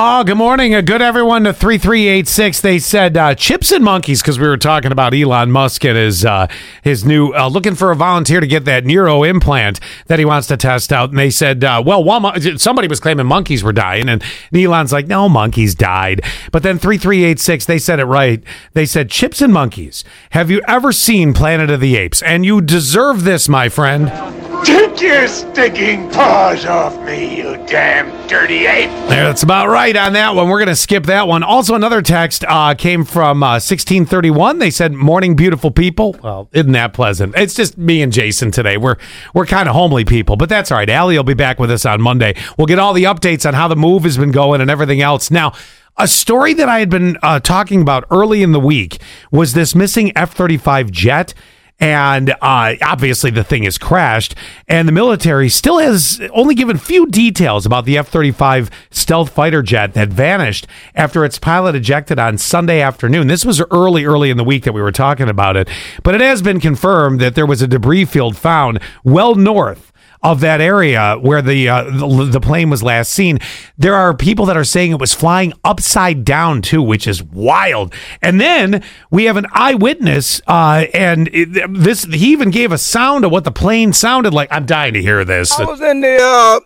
Oh, good morning. A good everyone to 3386. They said uh, chips and monkeys because we were talking about Elon Musk and his uh, his new uh, looking for a volunteer to get that neuro implant that he wants to test out. And they said, uh, well, one, somebody was claiming monkeys were dying, and Elon's like, no, monkeys died. But then 3386, they said it right. They said chips and monkeys. Have you ever seen Planet of the Apes? And you deserve this, my friend. Take your stinking paws off me, you damn dirty ape! There, That's about right on that one. We're going to skip that one. Also, another text uh, came from uh, 1631. They said, "Morning, beautiful people." Well, isn't that pleasant? It's just me and Jason today. We're we're kind of homely people, but that's all right. Allie will be back with us on Monday. We'll get all the updates on how the move has been going and everything else. Now. A story that I had been uh, talking about early in the week was this missing F 35 jet and uh, obviously the thing has crashed. And the military still has only given few details about the f-35 stealth fighter jet that vanished after its pilot ejected on sunday afternoon. This was early early in the week that we were talking about it. But it has been confirmed that there was a debris field found well north of that area where the, uh, the, the plane was last seen. There are people that are saying it was flying upside down too, which is wild. And then we have an eyewitness, uh, and it, this he even gave a sound of what the plane sounded like. I'm dying to hear this. I was in the uh,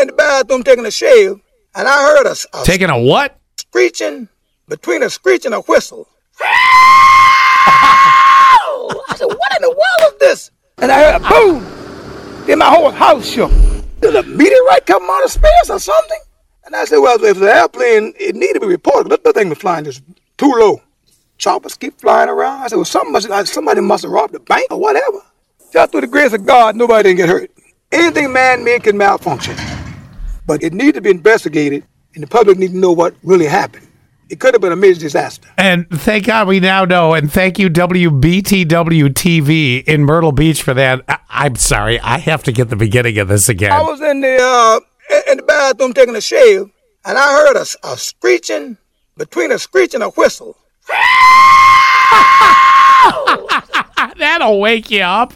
in the bathroom taking a shave, and I heard a, a taking a what? Screeching between a screech and a whistle. I said, "What in the world is this?" And I heard a boom. Then my whole house shook. Did a meteorite come out of space or something? And I said, well, if the airplane, it needed to be reported. That, that thing was flying just too low. Choppers keep flying around. I said, well, something must, somebody must have robbed the bank or whatever. Just through the grace of God, nobody didn't get hurt. Anything man-made can malfunction. But it needs to be investigated, and the public need to know what really happened. It could have been a major disaster. And thank God we now know. And thank you, WBTW TV in Myrtle Beach, for that. I- am sorry. I have to get the beginning of this again. I was in the uh, in the bathroom taking a shave, and I heard a, a screeching between a screech and a whistle. That'll wake you up.